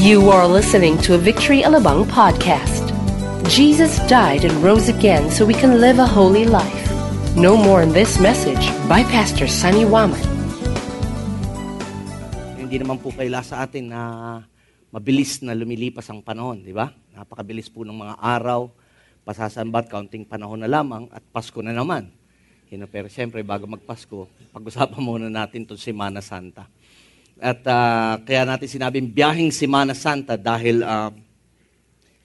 You are listening to a Victory Alabang podcast. Jesus died and rose again so we can live a holy life. No more in this message by Pastor Sunny Waman. Hindi naman po kaila sa atin na mabilis na lumilipas ang panahon, di ba? Napakabilis po ng mga araw, pasasambat, kaunting panahon na lamang, at Pasko na naman. Pero siyempre, bago magpasko, pag-usapan muna natin itong Semana Santa. At uh, kaya natin sinabing biyahing Semana Santa dahil uh,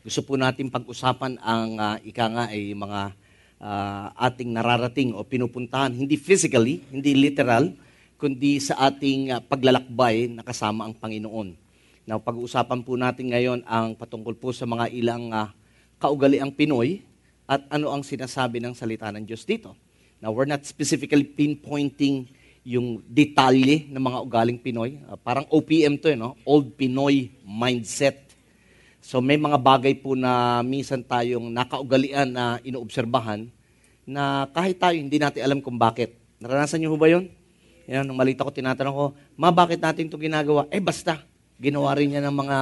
gusto po natin pag-usapan ang uh, ika nga ay mga uh, ating nararating o pinupuntahan, hindi physically, hindi literal, kundi sa ating uh, paglalakbay na kasama ang Panginoon. Now, pag-uusapan po natin ngayon ang patungkol po sa mga ilang uh, kaugaliang Pinoy at ano ang sinasabi ng salita ng Diyos dito. Now, we're not specifically pinpointing yung detalye ng mga ugaling Pinoy. Uh, parang OPM to, eh, no? Old Pinoy Mindset. So may mga bagay po na minsan tayong nakaugalian na inoobserbahan na kahit tayo hindi natin alam kung bakit. Naranasan niyo ba yun? Yan, nung malita ko, tinatanong ko, ma, bakit natin ito ginagawa? Eh, basta, ginawa rin niya ng mga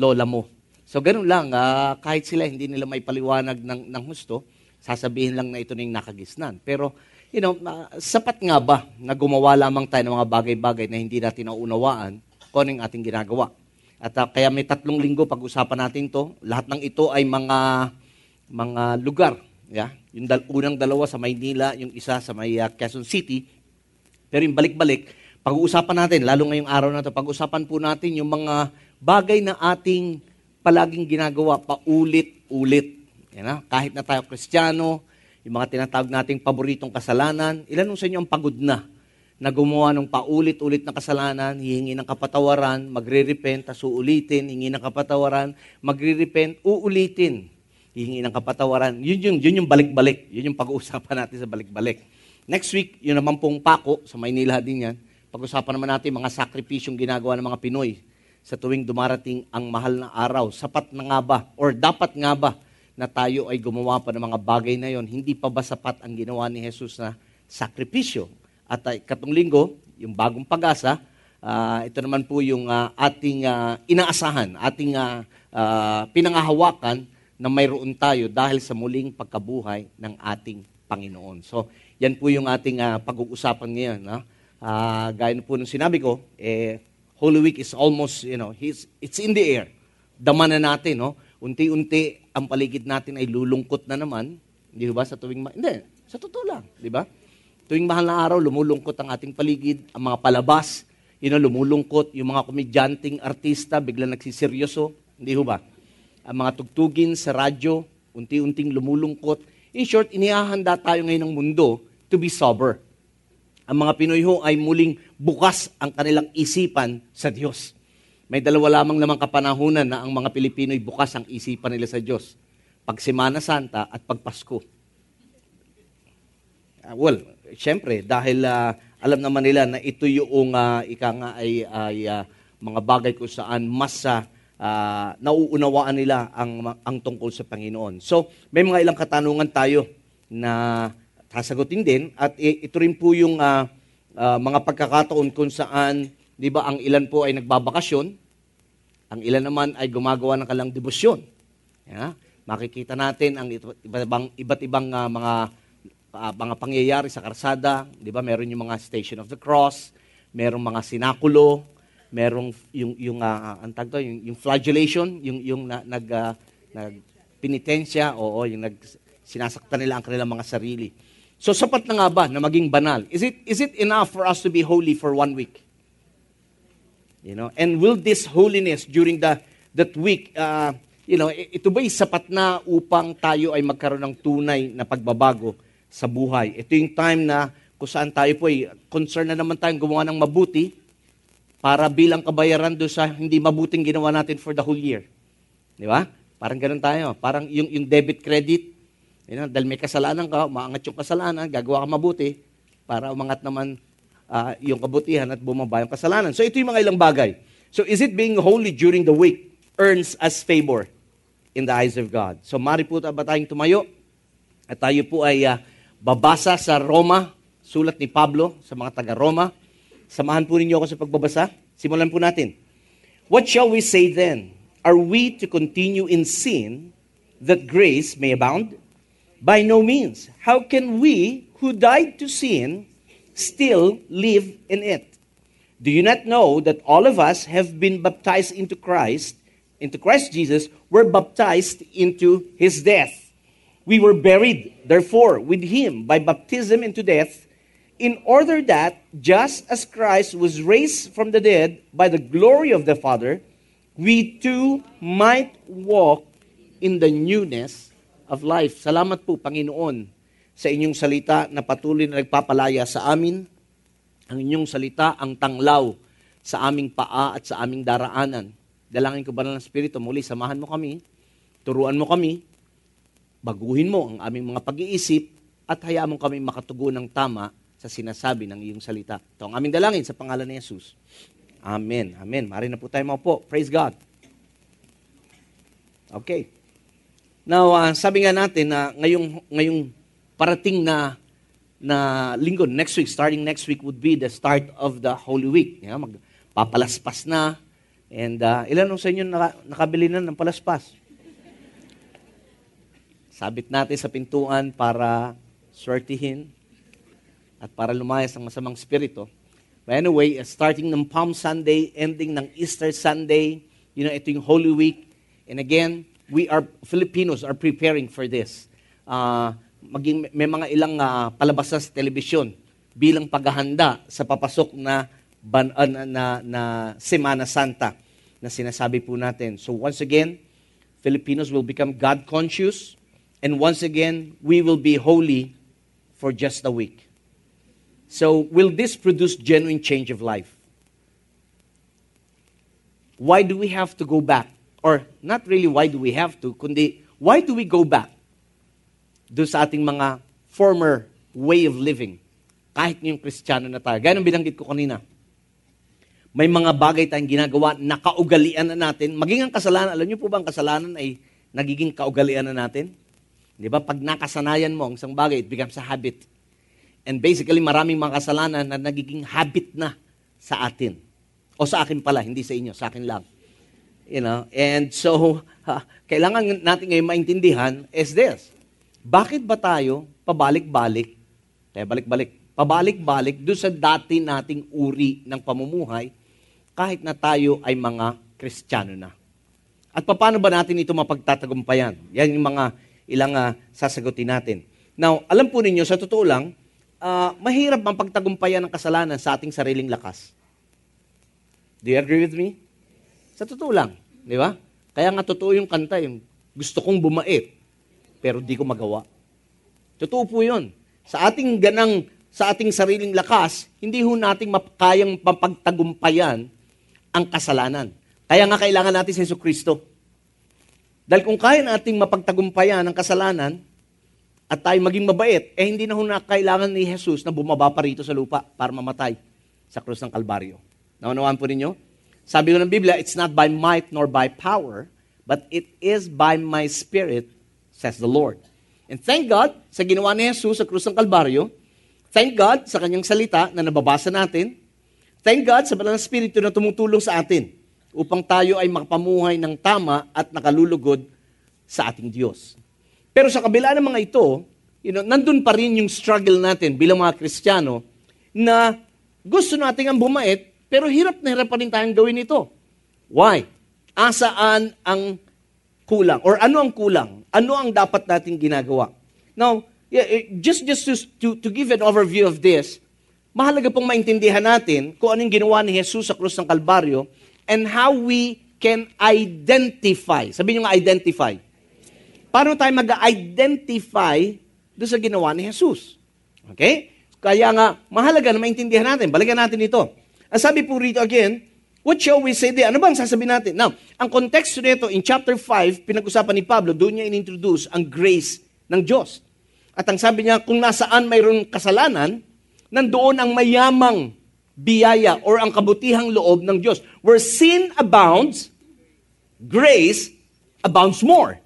lola mo. So, ganun lang, uh, kahit sila hindi nila may paliwanag ng, ng husto, sasabihin lang na ito na yung nakagisnan. Pero, you know, uh, sapat nga ba na gumawa lamang tayo ng mga bagay-bagay na hindi natin naunawaan kung ano yung ating ginagawa? At uh, kaya may tatlong linggo pag-usapan natin to. Lahat ng ito ay mga mga lugar. Yeah? Yung dal- unang dalawa sa Maynila, yung isa sa may uh, Quezon City. Pero yung balik-balik, pag-uusapan natin, lalo ngayong araw na to, pag-usapan po natin yung mga bagay na ating palaging ginagawa paulit-ulit. Yan, ha? Kahit na tayo kristyano, yung mga tinatawag nating paboritong kasalanan, ilan sa inyo ang pagod na na gumawa ng paulit-ulit na kasalanan, hihingi ng kapatawaran, magre-repent, tas uulitin, hingi ng kapatawaran, magre-repent, uulitin, hihingi ng kapatawaran. Yun yung, yun yung balik-balik. Yun yung pag-uusapan natin sa balik-balik. Next week, yun naman pong pako, sa Maynila din yan, pag-usapan naman natin mga sakripisyong ginagawa ng mga Pinoy sa tuwing dumarating ang mahal na araw. Sapat na nga ba? Or dapat nga ba na tayo ay gumawa pa ng mga bagay na yon, hindi pa ba sapat ang ginawa ni Jesus na sakripisyo? At uh, katong linggo, yung bagong pag-asa, uh, ito naman po yung uh, ating uh, inaasahan, ating uh, uh, pinangahawakan na mayroon tayo dahil sa muling pagkabuhay ng ating Panginoon. So, yan po yung ating uh, pag-uusapan ngayon. No? Uh, gaya po nung sinabi ko, eh, Holy Week is almost, you know, it's in the air. Dama na natin, no? Unti-unti, ang paligid natin ay lulungkot na naman, hindi ba, sa tuwing, ma- hindi, sa totoo lang, di ba? Tuwing mahal na araw, lumulungkot ang ating paligid, ang mga palabas, you know, lumulungkot, yung mga komedyanteng artista, bigla nagsiseryoso, hindi ba? Ang mga tugtugin sa radyo, unti-unting lumulungkot. In short, inihahanda tayo ngayon ng mundo to be sober. Ang mga Pinoy ho ay muling bukas ang kanilang isipan sa Diyos. May dalawa lamang namang kapanahunan na ang mga Pilipino ay bukas ang isipan nila sa Diyos. Pag Semana Santa at pag Pasko. Uh, well, syempre, dahil uh, alam naman nila na ito yung uh, ika nga ay, ay uh, mga bagay kung saan mas uh, nauunawaan nila ang, ang tungkol sa Panginoon. So, may mga ilang katanungan tayo na sasagutin din at ito rin po yung uh, uh, mga pagkakataon kung saan 'di ba ang ilan po ay nagbabakasyon ang ilan naman ay gumagawa ng kalang debosyon. Yeah? Makikita natin ang iba't ibang, iba't ibang uh, mga uh, mga pangyayari sa karsada, 'di ba? Meron yung mga Station of the Cross, merong mga sinakulo, merong yung yung uh, ang tag yung, yung flagellation, yung yung na, nag uh, nag penitensya, oo, yung nag sinasaktan nila ang kanilang mga sarili. So sapat na nga ba na maging banal? Is it is it enough for us to be holy for one week? You know, and will this holiness during the that week, uh, you know, ito ba sapat na upang tayo ay magkaroon ng tunay na pagbabago sa buhay? Ito yung time na kung saan tayo po ay concern na naman tayong gumawa ng mabuti para bilang kabayaran do sa hindi mabuting ginawa natin for the whole year. Di ba? Parang ganun tayo. Parang yung, yung debit credit, you know, dahil may kasalanan ka, maangat yung kasalanan, gagawa ka mabuti, para umangat naman uh, yung kabutihan at bumaba yung kasalanan. So ito yung mga ilang bagay. So is it being holy during the week earns us favor in the eyes of God? So mari ba tayong tumayo at tayo po ay uh, babasa sa Roma, sulat ni Pablo sa mga taga-Roma. Samahan po ninyo ako sa pagbabasa. Simulan po natin. What shall we say then? Are we to continue in sin that grace may abound? By no means. How can we who died to sin still live in it? Do you not know that all of us have been baptized into Christ, into Christ Jesus, were baptized into his death? We were buried, therefore, with him by baptism into death, in order that, just as Christ was raised from the dead by the glory of the Father, we too might walk in the newness of life. Salamat po, Panginoon, sa inyong salita na patuloy na nagpapalaya sa amin. Ang inyong salita, ang tanglaw sa aming paa at sa aming daraanan. Dalangin ko ba ng Espiritu, muli samahan mo kami, turuan mo kami, baguhin mo ang aming mga pag-iisip, at hayaan mo kami makatugon ng tama sa sinasabi ng iyong salita. Ito ang aming dalangin sa pangalan ni Jesus. Amen. Amen. Mari na po tayo maupo. Praise God. Okay. Now, uh, sabi nga natin na ngayong, ngayong parating na na linggo, next week, starting next week would be the start of the Holy Week. Yeah, magpapalaspas na. And uh, ilan sa inyo naka, nakabili na ng palaspas? Sabit natin sa pintuan para swertihin at para lumayas ang masamang spirito. But anyway, starting ng Palm Sunday, ending ng Easter Sunday, you know, ito yung Holy Week. And again, we are, Filipinos are preparing for this. Uh, maging, may mga ilang uh, palabas sa telebisyon bilang paghahanda sa papasok na, ban, uh, na, na, na Semana Santa na sinasabi po natin. So once again, Filipinos will become God-conscious and once again, we will be holy for just a week. So, will this produce genuine change of life? Why do we have to go back? Or, not really why do we have to, kundi, why do we go back do sa ating mga former way of living? Kahit ngayong kristyano na tayo. Gaya ng binanggit ko kanina. May mga bagay tayong ginagawa na kaugalian na natin. Maging ang kasalanan, alam niyo po ba ang kasalanan ay nagiging kaugalian na natin? Di ba? Pag nakasanayan mo ang isang bagay, it becomes a habit. And basically, maraming mga kasalanan na nagiging habit na sa atin. O sa akin pala, hindi sa inyo, sa akin lang. You know, and so, ha, kailangan natin ngayon maintindihan is this. Bakit ba tayo pabalik-balik, tayo balik-balik, pabalik-balik doon sa dati nating uri ng pamumuhay kahit na tayo ay mga Kristiyano na? At paano ba natin ito mapagtatagumpayan? Yan yung mga ilang uh, sasagutin natin. Now, alam po ninyo, sa totoo lang, uh, mahirap ang pagtagumpayan ng kasalanan sa ating sariling lakas. Do you agree with me? Sa totoo lang, di ba? Kaya nga totoo yung kanta, yung gusto kong bumait, pero di ko magawa. Totoo po yun. Sa ating ganang, sa ating sariling lakas, hindi ho nating kayang mapagtagumpayan ang kasalanan. Kaya nga kailangan natin si Yesu Kristo. Dahil kung kaya nating mapagtagumpayan ang kasalanan, at tayo maging mabait, eh hindi na ho na kailangan ni Jesus na bumaba pa rito sa lupa para mamatay sa krus ng Kalbaryo. Naunawaan po ninyo? Sabi ko ng Biblia, it's not by might nor by power, but it is by my spirit, says the Lord. And thank God sa ginawa ni Jesus sa krus ng Kalbaryo. Thank God sa kanyang salita na nababasa natin. Thank God sa Banal Espiritu na tumutulong sa atin upang tayo ay makapamuhay ng tama at nakalulugod sa ating Diyos. Pero sa kabila ng mga ito, you know, nandun pa rin yung struggle natin bilang mga Kristiyano na gusto natin ang bumait, pero hirap na hirap pa rin tayong gawin ito. Why? Asaan ang kulang? Or ano ang kulang? Ano ang dapat nating ginagawa? Now, just, just to, to, to give an overview of this, mahalaga pong maintindihan natin kung anong ginawa ni Jesus sa krus ng Kalbaryo and how we can identify. Sabihin nyo nga, identify paano tayo mag-identify doon sa ginawa ni Jesus. Okay? Kaya nga, mahalaga na maintindihan natin. Balikan natin ito. Ang sabi po rito again, what shall we say there? Ano bang sasabihin natin? Now, ang context nito in chapter 5, pinag-usapan ni Pablo, doon niya inintroduce ang grace ng Diyos. At ang sabi niya, kung nasaan mayroon kasalanan, nandoon ang mayamang biyaya or ang kabutihang loob ng Diyos. Where sin abounds, grace abounds more.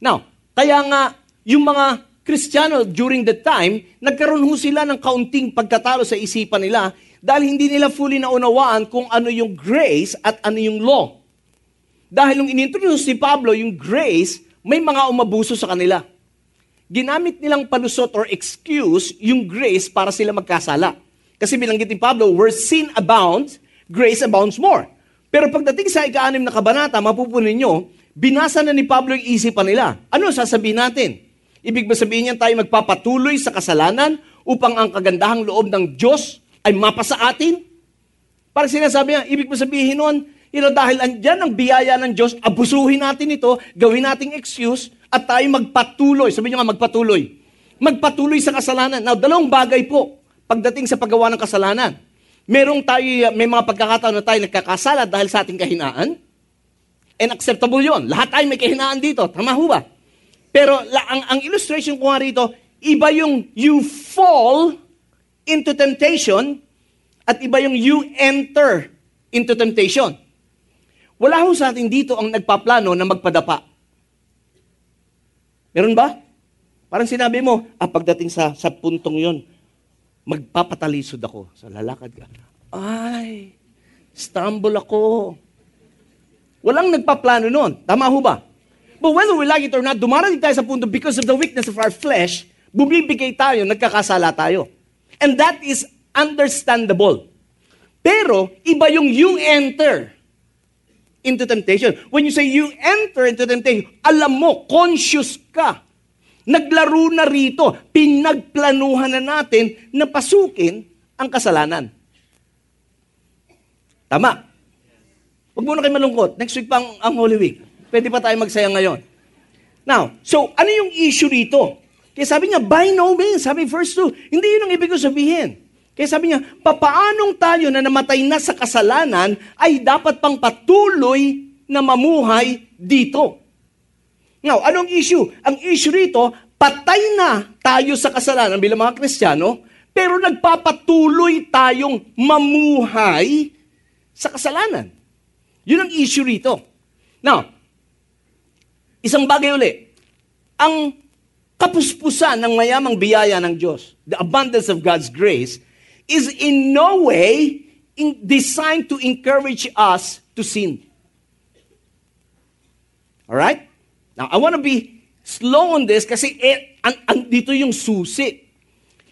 Now, kaya nga, yung mga Kristiyano during the time, nagkaroon ho sila ng kaunting pagkatalo sa isipan nila dahil hindi nila fully naunawaan kung ano yung grace at ano yung law. Dahil nung inintroduce ni Pablo yung grace, may mga umabuso sa kanila. Ginamit nilang palusot or excuse yung grace para sila magkasala. Kasi binanggit ni Pablo, where sin abounds, grace abounds more. Pero pagdating sa ika-anim na kabanata, mapupunin nyo, binasa na ni Pablo yung isipan nila. Ano sasabihin natin? Ibig ba sabihin niyan tayo magpapatuloy sa kasalanan upang ang kagandahang loob ng Diyos ay mapa sa atin? Para sinasabi niya, ibig ba sabihin nun, you know, dahil andyan ang biyaya ng Diyos, abusuhin natin ito, gawin nating excuse, at tayo magpatuloy. Sabi niyo nga, magpatuloy. Magpatuloy sa kasalanan. Now, dalawang bagay po pagdating sa paggawa ng kasalanan. Merong tayo, may mga pagkakataon na tayo nagkakasala dahil sa ating kahinaan. And acceptable yon. Lahat tayo may kahinaan dito. Tama ho ba? Pero la, ang, ang illustration ko nga rito, iba yung you fall into temptation at iba yung you enter into temptation. Wala ho sa atin dito ang nagpaplano na magpadapa. Meron ba? Parang sinabi mo, ah, pagdating sa, sa puntong yon, magpapatalisod ako. Sa lalakad ka. Ay, stumble ako. Walang nagpaplano noon. Tama ho ba? But whether we like it or not, dumarating tayo sa punto because of the weakness of our flesh, bumibigay tayo, nagkakasala tayo. And that is understandable. Pero, iba yung you enter into temptation. When you say you enter into temptation, alam mo, conscious ka. Naglaro na rito. Pinagplanuhan na natin na pasukin ang kasalanan. Tama. Huwag muna kayo malungkot. Next week pa ang, ang Holy Week. Pwede pa tayo magsaya ngayon. Now, so ano yung issue rito? Kaya sabi niya, by no means, sabi verse 2, hindi yun ang ibig ko sabihin. Kaya sabi niya, papaanong tayo na namatay na sa kasalanan ay dapat pang patuloy na mamuhay dito. Now, anong issue? Ang issue rito, patay na tayo sa kasalanan bilang mga Kristiyano, pero nagpapatuloy tayong mamuhay sa kasalanan. Yun ang issue rito. Now, isang bagay uli. Ang kapuspusan ng mayamang biyaya ng Diyos, the abundance of God's grace, is in no way in designed to encourage us to sin. All right? Now, I want to be slow on this kasi eh, an, an, dito yung susi.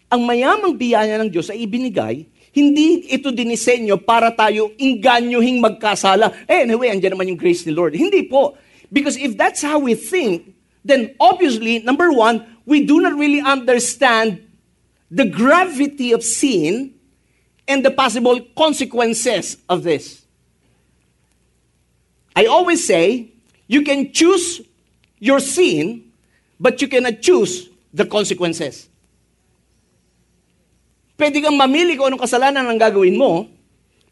Ang mayamang biyaya ng Diyos ay ibinigay, hindi ito dinisenyo para tayo inganyohing magkasala. Eh, anyway, andyan naman yung grace ni Lord. Hindi po. Because if that's how we think, then obviously, number one, we do not really understand the gravity of sin and the possible consequences of this. I always say, you can choose your sin, but you cannot choose the consequences. Pwede kang mamili kung anong kasalanan ang gagawin mo,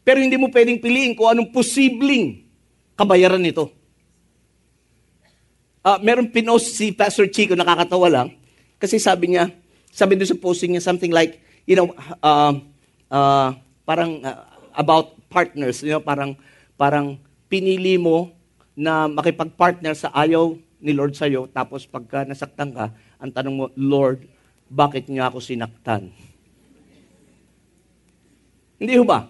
pero hindi mo pwedeng piliin kung anong posibleng kabayaran nito. Uh, meron pinost si Pastor Chico, nakakatawa lang, kasi sabi niya, sabi doon sa posting niya, something like, you know, uh, uh, parang uh, about partners, you know, parang, parang pinili mo na makipag-partner sa ayaw ni Lord sa'yo, tapos pagka nasaktan ka, ang tanong mo, Lord, bakit niya ako sinaktan? Hindi ho ba?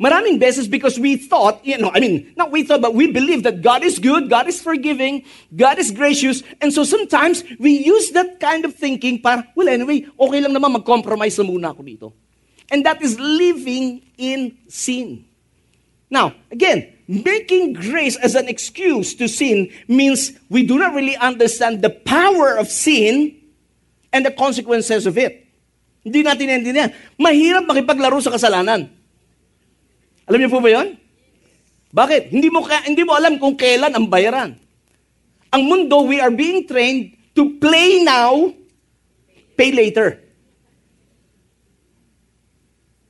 Maraming beses because we thought, you know, I mean, not we thought, but we believe that God is good, God is forgiving, God is gracious, and so sometimes we use that kind of thinking para, well, anyway, okay lang naman mag-compromise na muna ako dito. And that is living in sin. Now, again, making grace as an excuse to sin means we do not really understand the power of sin and the consequences of it. Hindi natin naintindihan. Mahirap makipaglaro sa kasalanan. Alam niyo po ba yon? Bakit? Hindi mo, hindi mo alam kung kailan ang bayaran. Ang mundo, we are being trained to play now, pay later.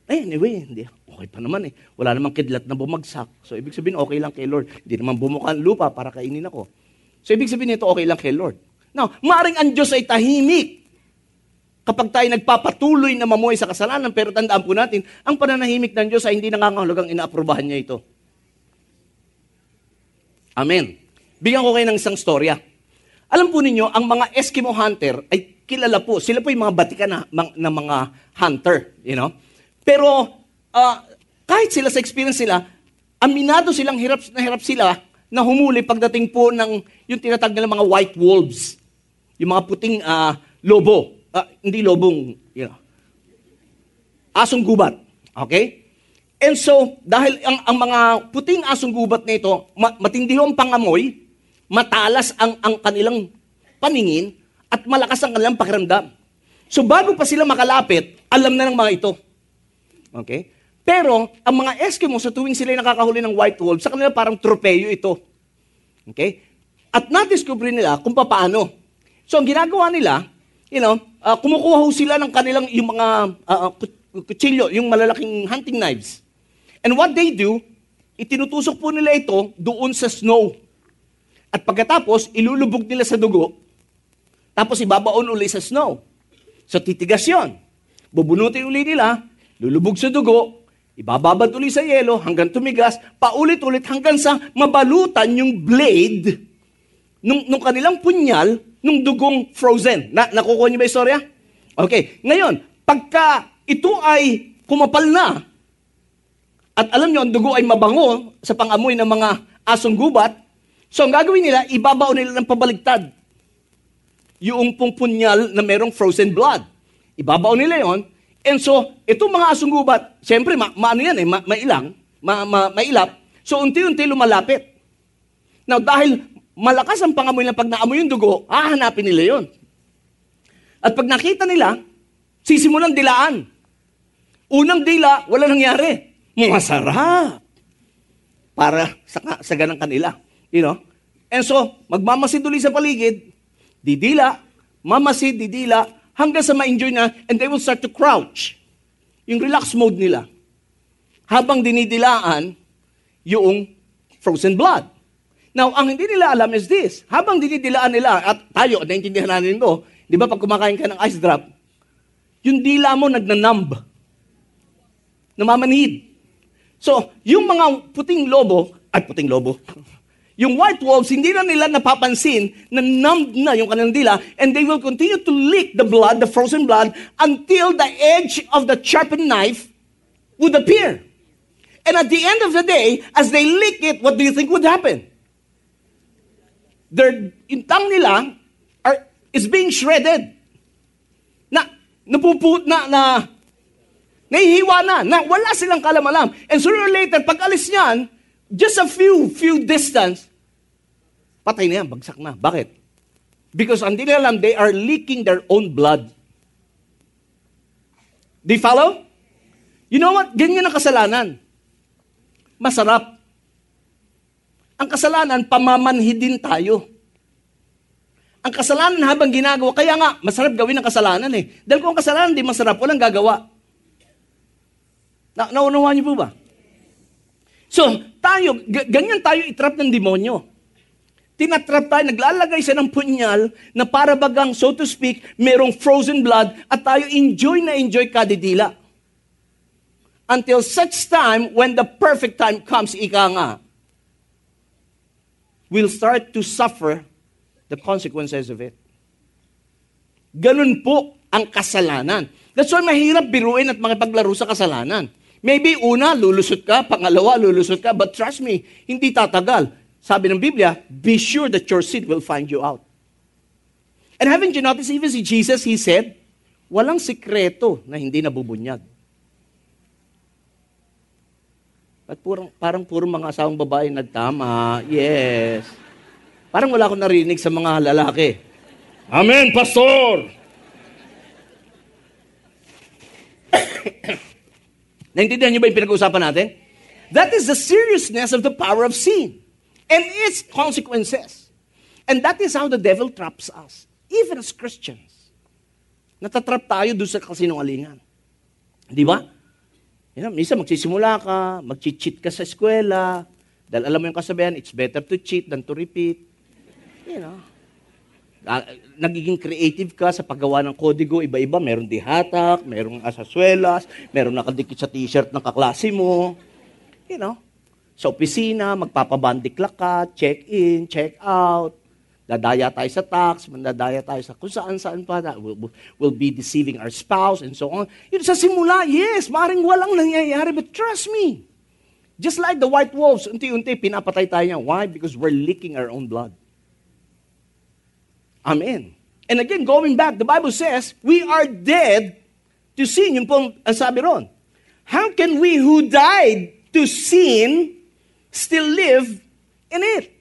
Eh, anyway, hindi. Okay pa naman eh. Wala namang kidlat na bumagsak. So, ibig sabihin, okay lang kay Lord. Hindi naman bumuka ang lupa para kainin ako. So, ibig sabihin nito, okay lang kay Lord. Now, maring ang Diyos ay tahimik kapag tayo nagpapatuloy na mamuhay sa kasalanan, pero tandaan po natin, ang pananahimik ng Diyos ay hindi nangangahulugang inaaprobahan niya ito. Amen. Bigyan ko kayo ng isang storya. Alam po ninyo, ang mga Eskimo hunter ay kilala po. Sila po yung mga batikan na, na mga hunter, you know. Pero uh, kahit sila sa experience sila, aminado silang hirap na hirap sila na humuli pagdating po ng yung tinatag nila mga white wolves. Yung mga puting ah, lobo. Ah, hindi lobong, you know, asong gubat. Okay? And so, dahil ang, ang mga puting asong gubat na ito, ma- matindi ang pangamoy, matalas ang, ang kanilang paningin, at malakas ang kanilang pakiramdam. So bago pa sila makalapit, alam na ng mga ito. Okay? Pero, ang mga Eskimo, sa tuwing sila nakakahuli ng white wolf, sa kanila parang tropeyo ito. Okay? At na-discover nila kung paano. So, ang ginagawa nila, you know, uh, kumukuha ho sila ng kanilang yung mga uh, kutsilyo, yung malalaking hunting knives. And what they do, itinutusok po nila ito doon sa snow. At pagkatapos, ilulubog nila sa dugo, tapos ibabaon uli sa snow. So titigas yon. Bubunutin uli nila, lulubog sa dugo, ibababad uli sa yelo hanggang tumigas, paulit-ulit hanggang sa mabalutan yung blade nung, nung kanilang punyal nung dugong frozen. Na, nakukuha niyo ba istorya? Okay. Ngayon, pagka ito ay kumapal na, at alam niyo, ang dugo ay mabango sa pangamoy ng mga asong gubat, so ang gagawin nila, ibabaw nila ng pabaligtad yung pong punyal na merong frozen blood. Ibabaw nila yon. And so, itong mga asong gubat, siyempre, ma, maano yan eh, ma, mailang, ma, ma, mailap. So, unti-unti lumalapit. Now, dahil malakas ang pangamoy na pag naamoy yung dugo, hahanapin nila yon. At pag nakita nila, sisimulan dilaan. Unang dila, wala nangyari. Masarap. Para sa, sa ganang kanila. You know? And so, magmamasid sa paligid, didila, mamasid, didila, hanggang sa ma-enjoy na, and they will start to crouch. Yung relax mode nila. Habang dinidilaan yung frozen blood. Now, ang hindi nila alam is this. Habang dinidilaan nila, at tayo, naintindihan natin ito, di ba pag kumakain ka ng ice drop, yung dila mo nagnanumb. Namamanhid. So, yung mga puting lobo, ay puting lobo, Yung white wolves, hindi na nila napapansin na numbed na yung kanilang dila and they will continue to lick the blood, the frozen blood, until the edge of the sharpened knife would appear. And at the end of the day, as they lick it, what do you think would happen? Their intang nila are, is being shredded. Na, napuput na, na, nahihiwa na, na wala silang kalamalam. And sooner or later, pag alis niyan, just a few, few distance, patay na yan, bagsak na. Bakit? Because hindi nila alam, they are leaking their own blood. Do you follow? You know what? Ganyan ang kasalanan. Masarap. Ang kasalanan, pamamanhi din tayo. Ang kasalanan habang ginagawa, kaya nga, masarap gawin ang kasalanan eh. Dahil kung ang kasalanan di masarap, walang gagawa. Na, naunawaan niyo po ba? So, tayo, ganyan tayo itrap ng demonyo. Tinatrap tayo, naglalagay siya ng punyal na para bagang, so to speak, merong frozen blood at tayo enjoy na enjoy kadidila. Until such time, when the perfect time comes, ika nga, we'll start to suffer the consequences of it. Ganun po ang kasalanan. That's why mahirap biruin at makipaglaro sa kasalanan. Maybe una, lulusot ka, pangalawa, lulusot ka, but trust me, hindi tatagal. Sabi ng Biblia, be sure that your seed will find you out. And haven't you noticed, even si Jesus, he said, walang sikreto na hindi nabubunyag. At purang, parang puro mga asawang babae nagtama. Yes. Parang wala akong narinig sa mga lalaki. Amen, Pastor! Naintindihan niyo ba yung pinag-uusapan natin? That is the seriousness of the power of sin and its consequences. And that is how the devil traps us, even as Christians. Natatrap tayo doon sa kasinungalingan. Di ba? You know, minsan magsisimula ka, mag-cheat ka sa eskwela, dahil alam mo yung kasabihan, it's better to cheat than to repeat. You know, Uh, nagiging creative ka sa paggawa ng kodigo, iba-iba. Meron dihatak, merong asaswelas, meron nakadikit sa t-shirt ng kaklase mo. You know, sa opisina, magpapabandiklak ka, check in, check out. Dadaya tayo sa tax, mandadaya tayo sa kung saan-saan pa. We'll, we'll be deceiving our spouse and so on. Yun, sa simula, yes, maring walang nangyayari, but trust me, Just like the white wolves, unti-unti pinapatay tayo niya. Why? Because we're leaking our own blood. Amen. And again, going back, the Bible says, we are dead to sin. Yun po ang sabi ron. How can we who died to sin still live in it?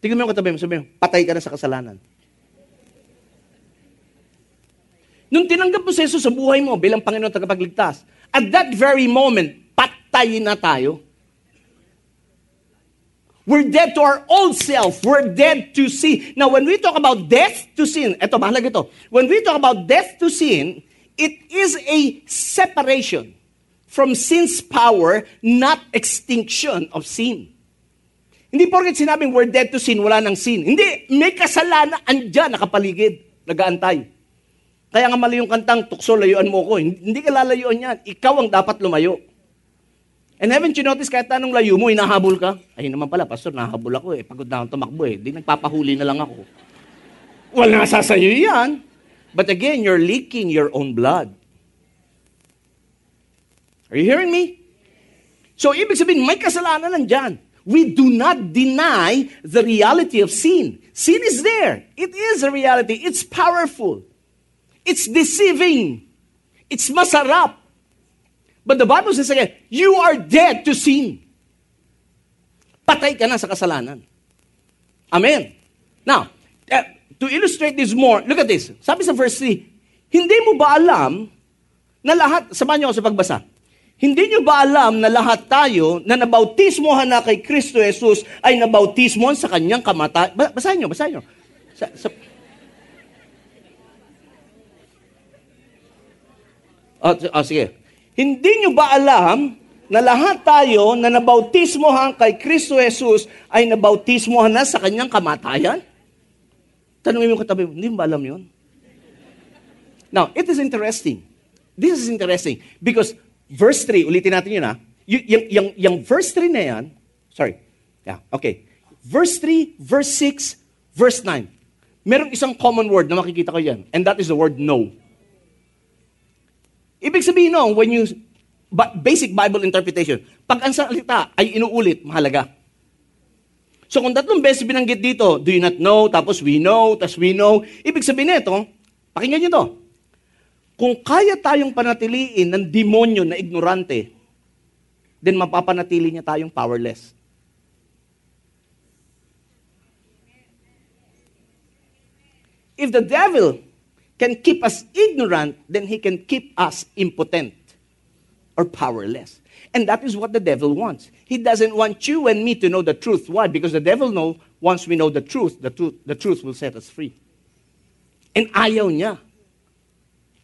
Tingnan mo yung katabi mo, sabi mo, patay ka na sa kasalanan. Nung tinanggap mo si Jesus sa buhay mo bilang Panginoon at tagapagligtas, at that very moment, patay na tayo. We're dead to our old self. We're dead to sin. Now, when we talk about death to sin, eto, mahalaga ito. When we talk about death to sin, it is a separation from sin's power, not extinction of sin. Hindi porket sinabing we're dead to sin, wala nang sin. Hindi, may kasalanan andyan, nakapaligid, nagaantay. Kaya nga mali yung kantang, tukso, layuan mo ko. Hindi ka lalayuan yan. Ikaw ang dapat lumayo. And haven't you noticed, kahit anong layo mo, hinahabol ka? Ay naman pala, pastor, nahabol ako eh. Pagod na akong tumakbo eh. Di nagpapahuli na lang ako. Wala nasa sayo yan. But again, you're leaking your own blood. Are you hearing me? So, ibig sabihin, may kasalanan nandyan. We do not deny the reality of sin. Sin is there. It is a reality. It's powerful. It's deceiving. It's masarap. But the Bible says again, you are dead to sin. Patay ka na sa kasalanan. Amen. Now, uh, to illustrate this more, look at this. Sabi sa verse 3, hindi mo ba alam na lahat, samahan niyo ako sa pagbasa, hindi niyo ba alam na lahat tayo na nabautismohan na kay Kristo Jesus ay nabautismohan sa kanyang kamatay? Basahin niyo, basahin niyo. Sa, sa, Oh, oh, sige. Hindi nyo ba alam na lahat tayo na nabautismohan kay Kristo Jesus ay nabautismohan na sa kanyang kamatayan? Tanungin mo katabi mo, hindi mo ba alam yun? Now, it is interesting. This is interesting because verse 3, ulitin natin yun ha. Y- yung, yung, yung verse 3 na yan, sorry, yeah, okay. Verse 3, verse 6, verse 9. Merong isang common word na makikita ko yan, and that is the word no. Ibig sabihin no, when you, basic Bible interpretation, pag ang salita ay inuulit, mahalaga. So kung tatlong beses binanggit dito, do you not know, tapos we know, tapos we know, ibig sabihin nito, pakinggan nyo to. Kung kaya tayong panatiliin ng demonyo na ignorante, then mapapanatili niya tayong powerless. If the devil can keep us ignorant, then he can keep us impotent or powerless. And that is what the devil wants. He doesn't want you and me to know the truth. Why? Because the devil knows once we know the truth, the truth, the truth will set us free. And ayaw niya.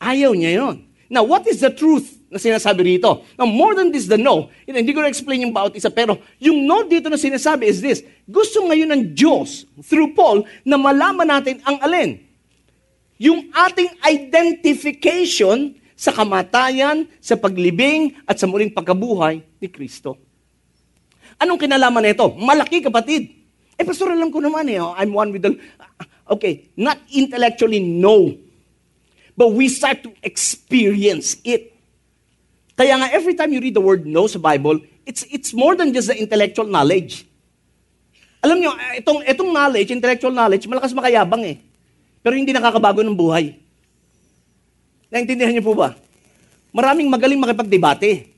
Ayaw niya yon. Now, what is the truth na sinasabi rito? Now, more than this, the no. Hindi ko na-explain yung bawat isa, pero yung no dito na sinasabi is this. Gusto ngayon ng Diyos, through Paul, na malaman natin ang alin yung ating identification sa kamatayan, sa paglibing, at sa muling pagkabuhay ni Kristo. Anong kinalaman nito? Malaki kapatid. Eh, pastor, alam ko naman eh, oh, I'm one with the... Okay, not intellectually, no. But we start to experience it. Kaya nga, every time you read the word no sa Bible, it's, it's more than just the intellectual knowledge. Alam nyo, itong, itong knowledge, intellectual knowledge, malakas makayabang eh. Pero hindi nakakabago ng buhay. Naintindihan niyo po ba? Maraming magaling makipagdebate.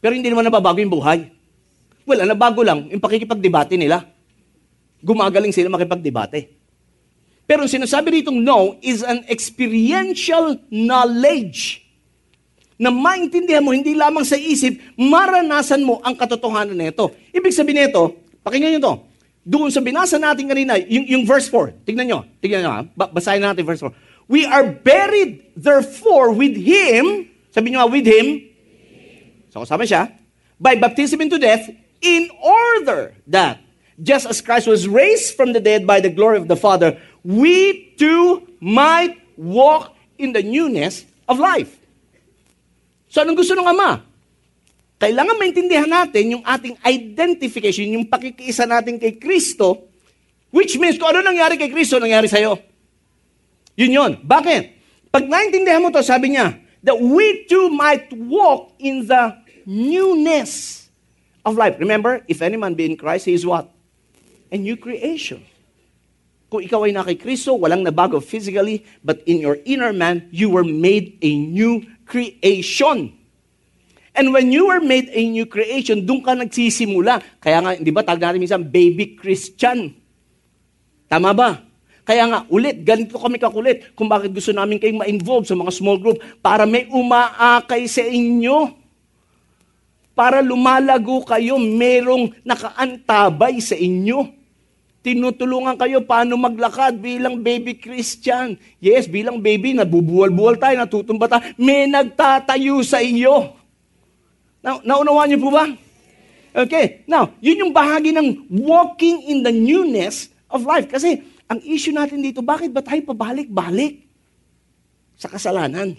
Pero hindi naman nababago yung buhay. Well, nabago lang yung pakikipagdebate nila. Gumagaling sila makipagdebate. Pero sinasabi ritong no is an experiential knowledge na maintindihan mo hindi lamang sa isip, maranasan mo ang katotohanan nito. Ibig sabihin nito, pakinggan niyo to, doon sa binasa natin kanina, yung, yung verse 4, tignan nyo, tignan nyo ha, basahin natin verse 4. We are buried therefore with Him, sabi nga, with Him, so kasama siya, by baptism into death, in order that, just as Christ was raised from the dead by the glory of the Father, we too might walk in the newness of life. So anong gusto ng Ama? Kailangan maintindihan natin yung ating identification, yung pakikiisa natin kay Kristo, which means kung ano nangyari kay Kristo, nangyari sa'yo. Yun yun. Bakit? Pag naintindihan mo to, sabi niya, that we too might walk in the newness of life. Remember, if any man be in Christ, he is what? A new creation. Kung ikaw ay na kay Kristo, walang nabago physically, but in your inner man, you were made a new creation. And when you were made a new creation, doon ka nagsisimula. Kaya nga, di ba, tag natin minsan, baby Christian. Tama ba? Kaya nga, ulit, ganito kami kakulit kung bakit gusto namin kayong ma-involve sa mga small group para may umaakay sa inyo. Para lumalago kayo, merong nakaantabay sa inyo. Tinutulungan kayo paano maglakad bilang baby Christian. Yes, bilang baby, nabubuwal-buwal tayo, natutumba tayo. May nagtatayo sa iyo. Now, naunawaan niyo po ba? Okay. Now, yun yung bahagi ng walking in the newness of life. Kasi, ang issue natin dito, bakit ba tayo pabalik-balik sa kasalanan?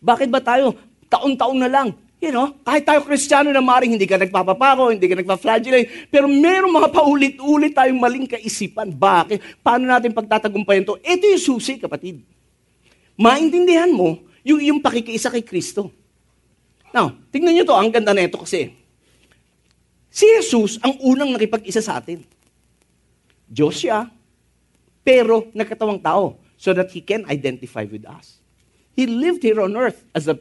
Bakit ba tayo taon-taon na lang You know, kahit tayo kristyano na maring hindi ka nagpapapako, hindi ka nagpa-flagellate, pero merong mga paulit-ulit tayong maling kaisipan. Bakit? Paano natin pagtatagumpayan to? Ito yung susi, kapatid. Maintindihan mo yung, yung pakikiisa kay Kristo. Now, tingnan nyo to, ang ganda na ito kasi. Si Jesus ang unang nakipag-isa sa atin. Diyos siya, pero nagkatawang tao so that He can identify with us. He lived here on earth as a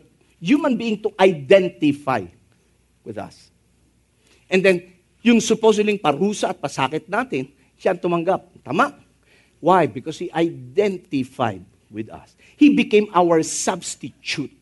human being to identify with us. And then, yung supposedly parusa at pasakit natin, siya ang tumanggap. Tama? Why? Because He identified with us. He became our substitute.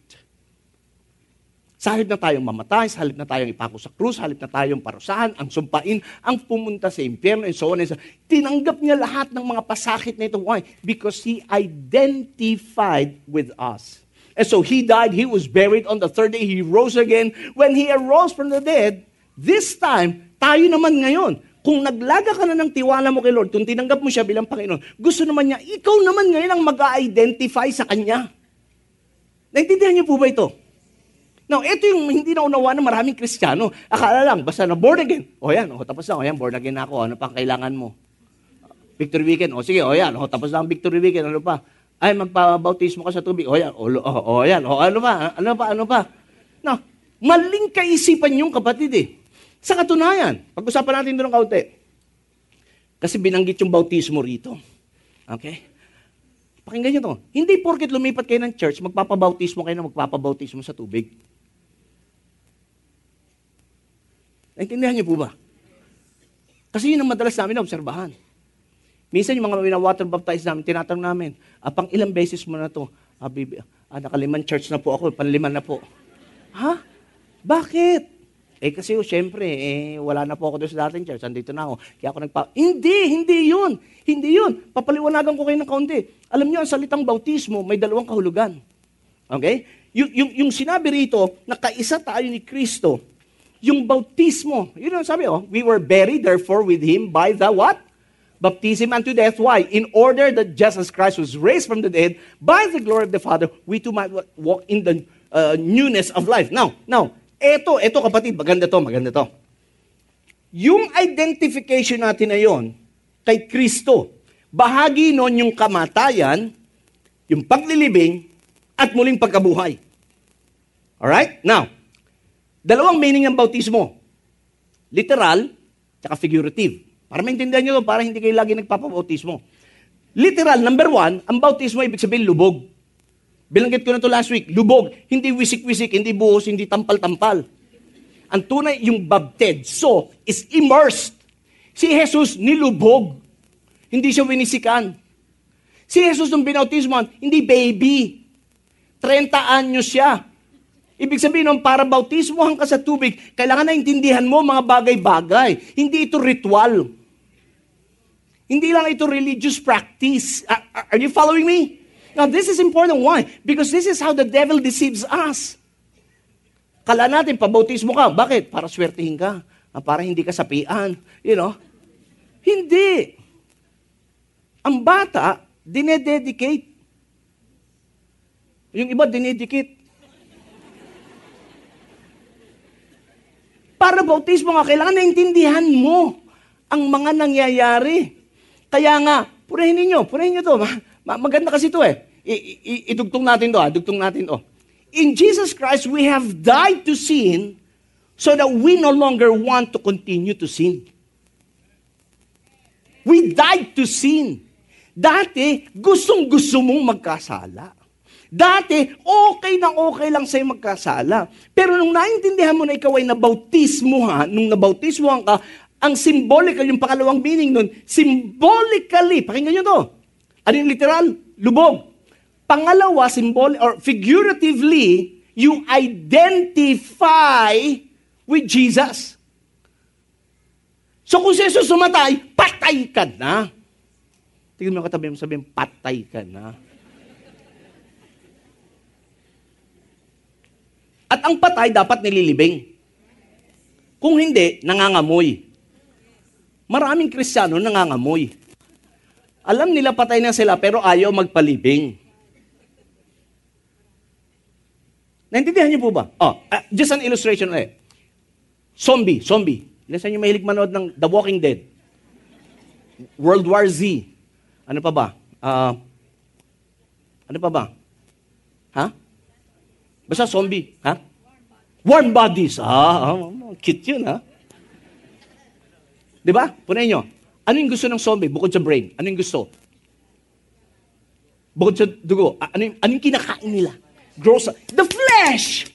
Sa halip na tayong mamatay, sa halip na tayong ipako sa krus, sa halip na tayong parusahan, ang sumpain, ang pumunta sa impyerno, and so on and so on. Tinanggap niya lahat ng mga pasakit na ito. Why? Because He identified with us. And so he died, he was buried. On the third day, he rose again. When he arose from the dead, this time, tayo naman ngayon, kung naglaga ka na ng tiwala mo kay Lord, kung tinanggap mo siya bilang Panginoon, gusto naman niya, ikaw naman ngayon ang mag-identify sa Kanya. Naintindihan niyo po ba ito? Now, ito yung hindi na ng maraming Kristiyano. Akala lang, basta na born again. O yan, o, tapos na, o yan, born again na ako. Ano pa kailangan mo? Victory weekend. O sige, o yan, o, tapos na ang victory weekend. Ano pa? Ay magpabautismo ka sa tubig. O yan, o, o, o yan, o ano pa, ano pa, ano pa. No, maling kaisipan yung kapatid eh. Sa katunayan, pag-usapan natin doon kaunti. Kasi binanggit yung bautismo rito. Okay? Pakinggan nyo to. Hindi porket lumipat kayo ng church, magpapabautismo kayo na magpapabautismo sa tubig. Naintindihan niyo po ba? Kasi yun ang madalas namin na obserbahan. Minsan yung mga water baptize namin, tinatanong namin, ah, ilang beses mo na to? Ah, ah, nakaliman church na po ako, panliman na po. Ha? Bakit? Eh kasi oh, syempre, eh, wala na po ako doon sa dating church, andito na ako. Kaya ako nagpa... Hindi, hindi yun. Hindi yun. Papaliwanagan ko kayo ng kaunti. Alam niyo, ang salitang bautismo, may dalawang kahulugan. Okay? Yung, yung, yung sinabi rito, na kaisa tayo ni Kristo, yung bautismo, yun ang sabi, oh, we were buried therefore with Him by the what? Baptism unto death. Why? In order that just as Christ was raised from the dead by the glory of the Father, we too might walk in the uh, newness of life. Now, now, eto, eto kapatid, maganda to, maganda to. Yung identification natin na yon kay Kristo, bahagi nun yung kamatayan, yung paglilibing, at muling pagkabuhay. Alright? Now, dalawang meaning ng bautismo. Literal, tsaka figurative. Para maintindihan nyo para hindi kayo lagi nagpapabautismo. Literal, number one, ang bautismo ibig sabihin lubog. Bilanggit ko na to last week, lubog. Hindi wisik-wisik, hindi buhos, hindi tampal-tampal. Ang tunay, yung baptedso is immersed. Si Jesus nilubog. Hindi siya winisikan. Si Jesus nung binautismoan, hindi baby. 30 anyo siya. Ibig sabihin nun, para bautismohan ka sa tubig, kailangan na intindihan mo mga bagay-bagay. Hindi ito ritual. Hindi lang ito religious practice. Are, you following me? Now, this is important. Why? Because this is how the devil deceives us. Kala natin, pabautismo ka. Bakit? Para swertihin ka. Ah, para hindi ka sapian. You know? Hindi. Ang bata, dinededicate. Yung iba, dinedicate. Para bautismo nga, kailangan naintindihan mo ang mga nangyayari. Kaya nga, purihin ninyo, purihin nyo to. maganda kasi to eh. I- i- idugtong natin to, ha? dugtong natin to. in Jesus Christ, we have died to sin so that we no longer want to continue to sin. We died to sin. Dati, gustong-gusto mong magkasala. Dati, okay na okay lang sa'yo magkasala. Pero nung naintindihan mo na ikaw ay nabautismuhan, nung nabautismuhan ka, ang symbolical, yung pakalawang meaning nun, symbolically, pakinggan nyo to. Ano yung literal? Lubog. Pangalawa, symbol or figuratively, you identify with Jesus. So kung si Jesus sumatay, patay ka na. Tingnan mo katabi mo sabihin, patay ka na. At ang patay dapat nililibing. Kung hindi, nangangamoy. Maraming Kristiyano nangangamoy. Alam nila patay na sila pero ayaw magpalibing. Naintindihan niyo po ba? Oh, uh, just an illustration ulit. Zombie, zombie. Ilan sa inyo mahilig manood ng The Walking Dead? World War Z. Ano pa ba? Uh, ano pa ba? Ha? Basta zombie. Ha? Warm bodies. Ah, oh, cute yun, ha? Di ba? Punayin nyo. Ano yung gusto ng zombie bukod sa brain? Ano yung gusto? Bukod sa dugo. Ano yung, ano yung kinakain nila? Gross. The flesh!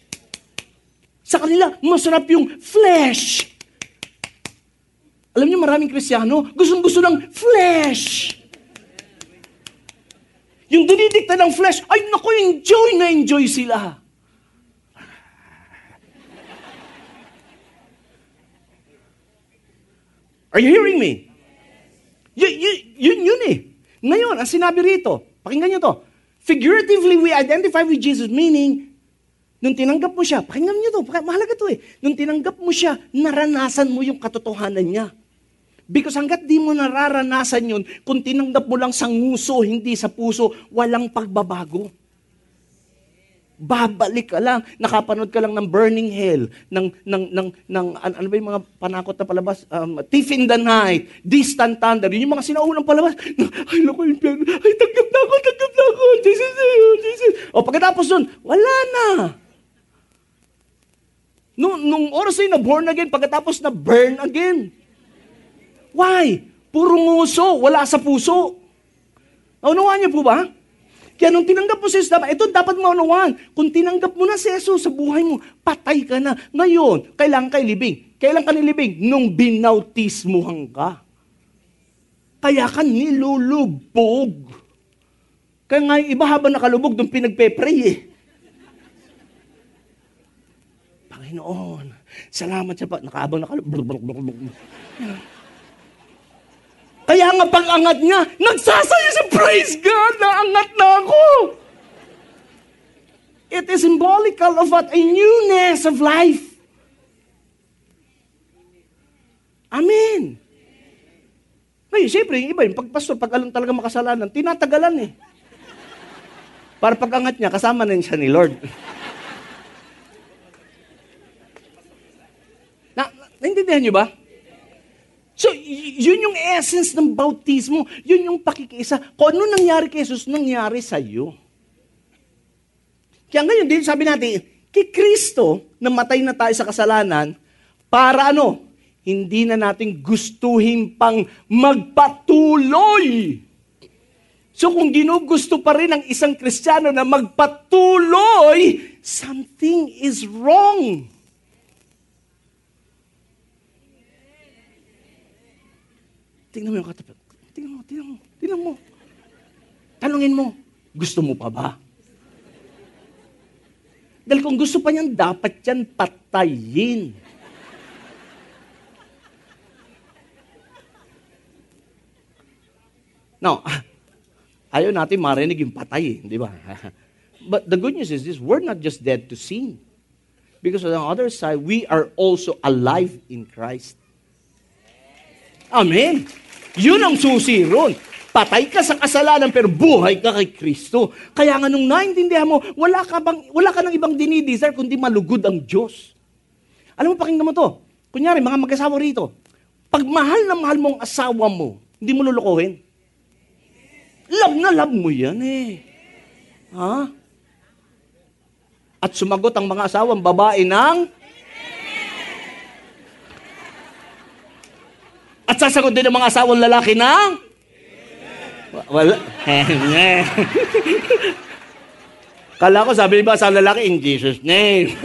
Sa kanila, masarap yung flesh. Alam niyo, maraming Kristiyano, gustong-gusto ng flesh. Yung dinidikta ng flesh, ay naku, enjoy na enjoy sila. Are you hearing me? Y- y- yun yun eh. Ngayon, ang sinabi rito, pakinggan nyo to. Figuratively, we identify with Jesus, meaning, nung tinanggap mo siya, pakinggan nyo to, mahalaga to eh. Nung tinanggap mo siya, naranasan mo yung katotohanan niya. Because hanggat di mo nararanasan yun, kung tinanggap mo lang sa nguso, hindi sa puso, walang pagbabago babalik ka lang. Nakapanood ka lang ng Burning Hell, ng, ng, ng, ng ano, ano ba yung mga panakot na palabas? Um, Thief in the Night, Distant Thunder, yun yung mga sinaunang palabas. Ay, naku, impyerno. Ay, tanggap na ako, tanggap na ako. Jesus, Jesus. O pagkatapos nun, wala na. Nung, nung oras ay na-born again, pagkatapos na burn again. Why? Puro nguso, wala sa puso. Naunawaan niyo po ba? Kaya nung tinanggap mo si Jesus, ito dapat maunawaan. Kung tinanggap mo na si Jesus sa buhay mo, patay ka na. Ngayon, kailangan kay libing. Kailan ka nilibing? Nung binautismuhan ka. Kaya ka nilulubog. Kaya nga yung iba habang nakalubog, doon pinagpe-pray eh. Panginoon, salamat sa pa. Nakaabang nakalubog. Kaya nga pag-angat niya, nagsasayo sa praise God, naangat na ako. It is symbolical of what? A newness of life. Amen. Ngayon, siyempre, yung iba, yung pagpastor, pag alam talaga makasalanan, tinatagalan eh. Para pag-angat niya, kasama na siya ni Lord. na, naintindihan niyo ba? So, yun yung essence ng bautismo. Yun yung pakikiisa. Kung ano nangyari kay Jesus, nangyari sa iyo. Kaya ngayon, din sabi natin, kay Kristo, na matay na tayo sa kasalanan, para ano? Hindi na natin gustuhin pang magpatuloy. So kung ginugusto pa rin ng isang Kristiyano na magpatuloy, something is wrong. Tingnan mo yung katapat. Tingnan mo, tingnan mo, tingnan mo. Tanungin mo, gusto mo pa ba? Dahil kung gusto pa niyan, dapat yan patayin. Now, ayaw natin marinig yung patay, di ba? But the good news is this, we're not just dead to sin. Because on the other side, we are also alive in Christ. Amen. Yun ang susi ron. Patay ka sa kasalanan pero buhay ka kay Kristo. Kaya nga nung naintindihan mo, wala ka, bang, wala ka ng ibang dinidesire kundi malugod ang Diyos. Alam mo, pakinggan mo to. Kunyari, mga mag-asawa rito. Pag mahal na mahal mo ang asawa mo, hindi mo lulukuhin. Love na love mo yan eh. Ha? At sumagot ang mga asawang babae ng At sasagot din ang mga asawang lalaki ng Wala. Kala ko sabi ba sa lalaki in Jesus name.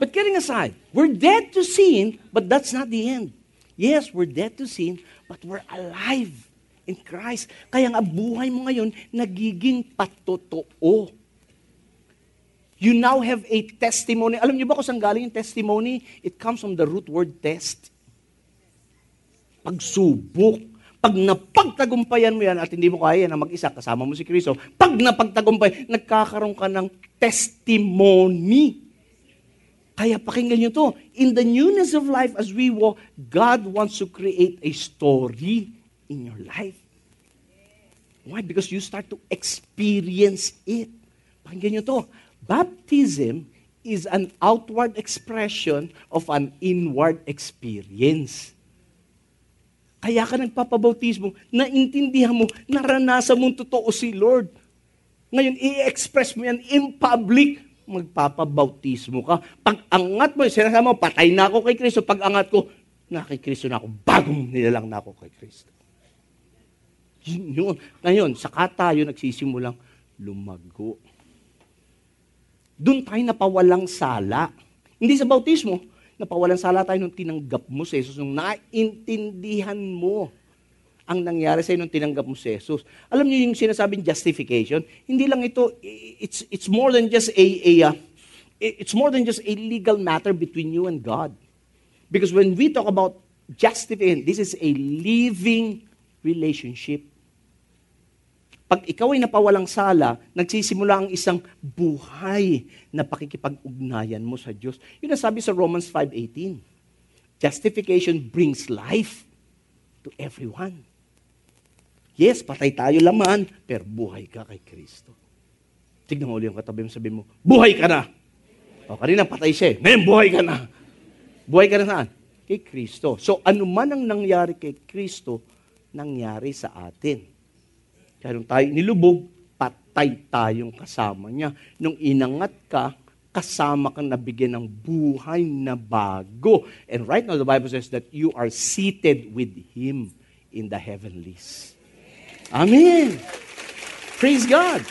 but getting aside, we're dead to sin, but that's not the end. Yes, we're dead to sin, but we're alive in Christ. Kaya nga buhay mo ngayon nagiging patotoo. You now have a testimony. Alam niyo ba kung saan galing yung testimony? It comes from the root word test. Pagsubok. Pag napagtagumpayan mo yan at hindi mo kaya na mag-isa, kasama mo si Kristo, pag napagtagumpay, nagkakaroon ka ng testimony. Kaya pakinggan nyo to. In the newness of life as we walk, God wants to create a story in your life. Why? Because you start to experience it. Pakinggan nyo to. Baptism is an outward expression of an inward experience. Kaya ka nagpapabautismo, naintindihan mo, naranasan mong totoo si Lord. Ngayon, i-express mo yan in public, magpapabautismo ka. Pag angat mo, sinasabi mo, patay na ako kay Kristo. Pag angat ko, na kay Kristo na ako, bagong nilalang na ako kay Kristo. Yun yun. Ngayon, saka tayo nagsisimulang lumago. Doon tayo napawalang sala. Hindi sa bautismo, napawalan sala tayo nung tinanggap mo si Jesus, nung naintindihan mo ang nangyari sa nung tinanggap mo si Jesus. Alam niyo yung sinasabing justification? Hindi lang ito, it's, it's more than just a, a uh, it's more than just a legal matter between you and God. Because when we talk about justification, this is a living relationship. Pag ikaw ay napawalang sala, nagsisimula ang isang buhay na pakikipag-ugnayan mo sa Diyos. Yun ang sabi sa Romans 5.18. Justification brings life to everyone. Yes, patay tayo laman, pero buhay ka kay Kristo. Tignan mo ulit yung katabi mo, sabi mo, buhay ka na. O, kanina patay siya eh. Ngayon, buhay ka na. Buhay ka na saan? Kay Kristo. So, ano man ang nangyari kay Kristo, nangyari sa atin. Kaya nung tayo nilubog, patay tayong kasama niya. Nung inangat ka, kasama kang nabigyan ng buhay na bago. And right now, the Bible says that you are seated with Him in the heavenlies. Amen. Praise God.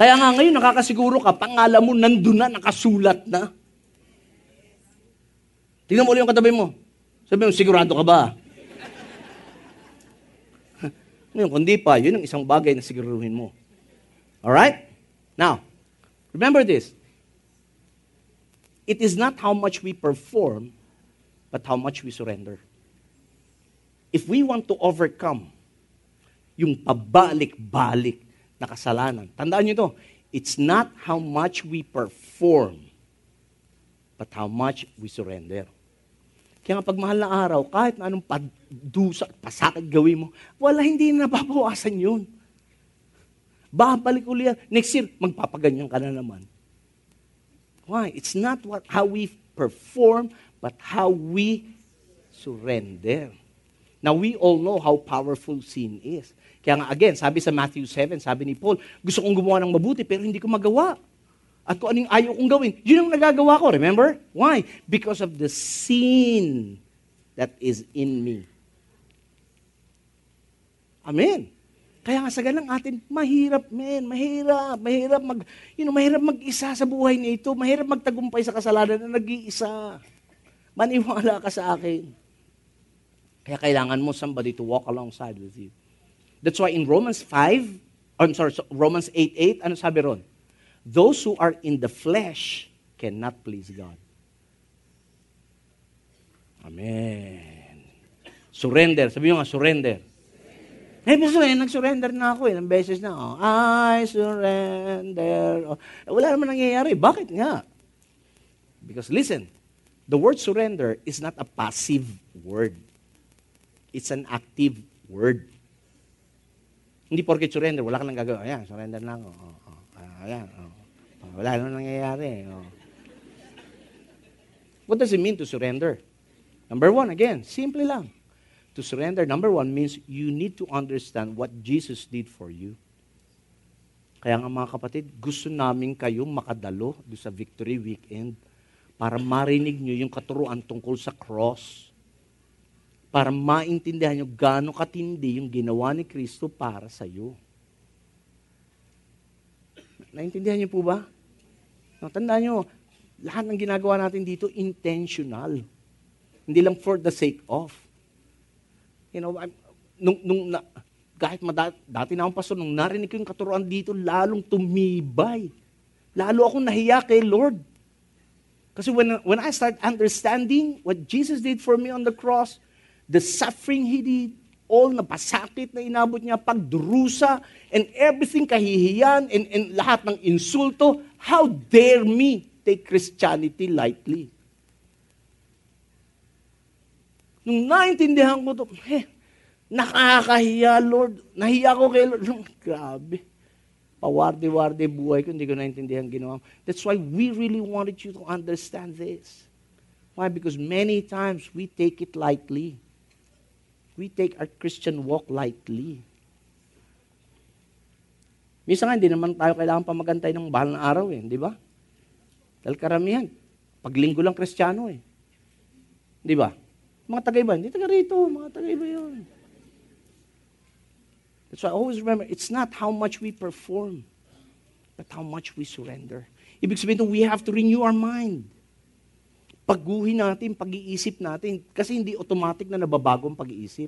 Kaya nga ngayon, nakakasiguro ka, pangalan mo nandun na, nakasulat na. Tingnan mo ulit yung katabi mo. Sabi mo, sigurado ka ba? Ngayon, kundi pa, yun ang isang bagay na siguruhin mo. Alright? Now, remember this. It is not how much we perform, but how much we surrender. If we want to overcome yung pabalik-balik na kasalanan, tandaan nyo to, it's not how much we perform, but how much we surrender. Kaya nga pag mahal na araw, kahit na anong padusa, pasakit gawin mo, wala, hindi na nababawasan yun. Babalik uli yan. Next year, magpapaganyan ka na naman. Why? It's not what how we perform, but how we surrender. Now, we all know how powerful sin is. Kaya nga, again, sabi sa Matthew 7, sabi ni Paul, gusto kong gumawa ng mabuti, pero hindi ko magawa. At kung anong ayaw kong gawin, yun ang nagagawa ko, remember? Why? Because of the sin that is in me. Amen. Kaya nga sa ganang atin, mahirap, men, mahirap, mahirap mag, you know, mahirap mag-isa sa buhay nito, mahirap magtagumpay sa kasalanan na nag-iisa. Maniwala ka sa akin. Kaya kailangan mo somebody to walk alongside with you. That's why in Romans 5, I'm sorry, Romans 8.8, ano sabi ron? Those who are in the flesh cannot please God. Amen. Surrender. Sabi nyo nga, surrender. Eh, gusto eh, nag-surrender na ako eh, ng beses na. Oh, I surrender. Oh, wala naman nangyayari. Bakit nga? Because listen, the word surrender is not a passive word. It's an active word. Hindi porket surrender, wala ka nang gagawin. Ayan, surrender na ako. Oh, ayan, oh. Oh, wala naman nangyayari. Oh. What does it mean to surrender? Number one, again, simple lang. To surrender, number one, means you need to understand what Jesus did for you. Kaya nga mga kapatid, gusto namin kayo makadalo do sa Victory Weekend para marinig nyo yung katuruan tungkol sa cross. Para maintindihan nyo gaano katindi yung ginawa ni Kristo para sa iyo. Naintindihan niyo po ba? No, tandaan nyo, lahat ng ginagawa natin dito intentional. Hindi lang for the sake of. You know, I'm, nung, nung na, kahit mada, dati na akong pastor, nung narinig ko yung katuruan dito, lalong tumibay. Lalo akong nahiya kay Lord. Kasi when, when I start understanding what Jesus did for me on the cross, the suffering He did, all na pasakit na inabot niya, pagdurusa, and everything kahihiyan, and, and lahat ng insulto, how dare me take Christianity lightly? Nung naintindihan ko to, eh, nakakahiya, Lord. Nahiya ko kay Lord. Grabe pawarde-warde buhay ko, hindi ko naintindihan ginawa. That's why we really wanted you to understand this. Why? Because many times we take it lightly. We take our Christian walk lightly. Minsan nga, hindi naman tayo kailangan pa magantay ng bahal na araw eh, di ba? Dahil karamihan, paglinggo lang kristyano eh. Di ba? Mga taga-iba, hindi taga rito, mga taga-iba yun. That's why I always remember, it's not how much we perform, but how much we surrender. Ibig sabihin we have to renew our mind. Paguhin natin, pag-iisip natin, kasi hindi automatic na nababago ang pag-iisip.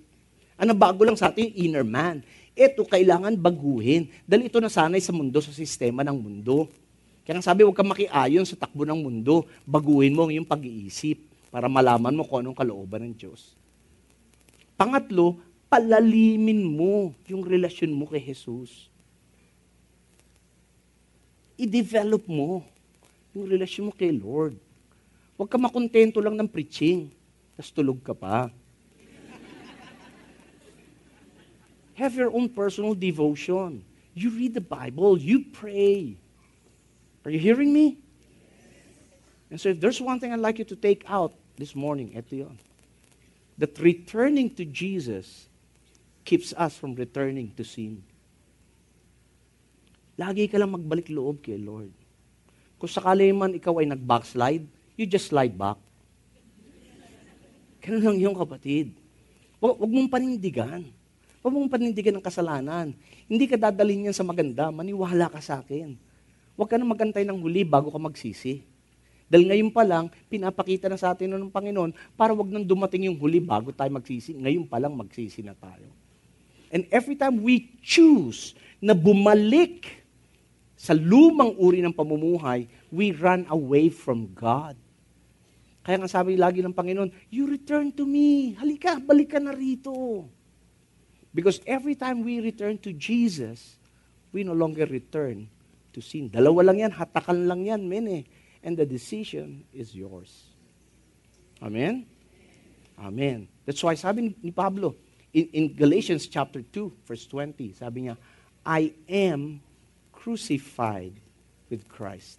Ang nabago lang sa atin, inner man. Ito, kailangan baguhin. Dahil ito nasanay sa mundo, sa sistema ng mundo. Kaya nga sabi, huwag kang makiayon sa takbo ng mundo. Baguhin mo yung pag-iisip para malaman mo kung anong kalooban ng Diyos. Pangatlo, palalimin mo yung relasyon mo kay Jesus. I-develop mo yung relasyon mo kay Lord. Huwag ka makontento lang ng preaching, tapos tulog ka pa. Have your own personal devotion. You read the Bible, you pray. Are you hearing me? And so if there's one thing I'd like you to take out this morning, ito yun. That returning to Jesus keeps us from returning to sin. Lagi ka lang magbalik loob kay Lord. Kung sakali man ikaw ay nag-backslide, you just slide back. Ganun lang yung kapatid. Huwag, mong panindigan. Huwag mong panindigan ng kasalanan. Hindi ka dadalhin yan sa maganda. Maniwala ka sa akin. Huwag ka na magantay ng huli bago ka magsisi. Dahil ngayon pa lang, pinapakita na sa atin ng Panginoon para wag nang dumating yung huli bago tayo magsisi. Ngayon pa lang magsisi na tayo. And every time we choose na bumalik sa lumang uri ng pamumuhay, we run away from God. Kaya nga sabi lagi ng Panginoon, you return to me. Halika, balik ka na rito. Because every time we return to Jesus, we no longer return to sin. Dalawa lang yan, hatakan lang yan, men eh. And the decision is yours. Amen? Amen. That's why sabi ni Pablo, in, in Galatians chapter 2, verse 20, sabi niya, I am crucified with Christ.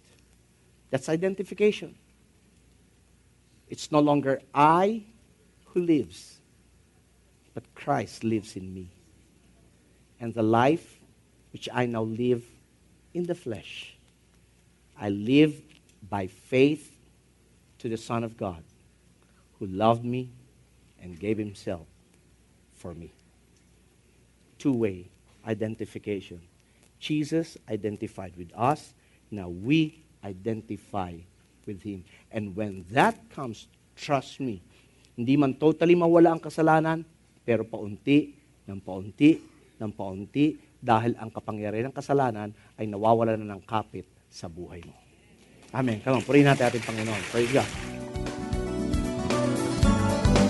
That's identification. It's no longer I who lives, but Christ lives in me. And the life which I now live in the flesh, I live by faith to the Son of God who loved me and gave himself for me. Two-way identification. Jesus identified with us. Now we identify with Him. And when that comes, trust me, hindi man totally mawala ang kasalanan, pero paunti, ng paunti, ng paunti, dahil ang kapangyarihan ng kasalanan ay nawawala na ng kapit sa buhay mo. Amen. Come on, purihin natin ating Panginoon. Praise God.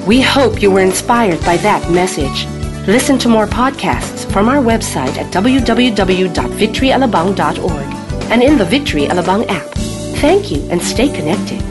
We hope you were inspired by that message. Listen to more podcasts from our website at www.victoryalabang.org and in the Victory Alabang app. Thank you and stay connected.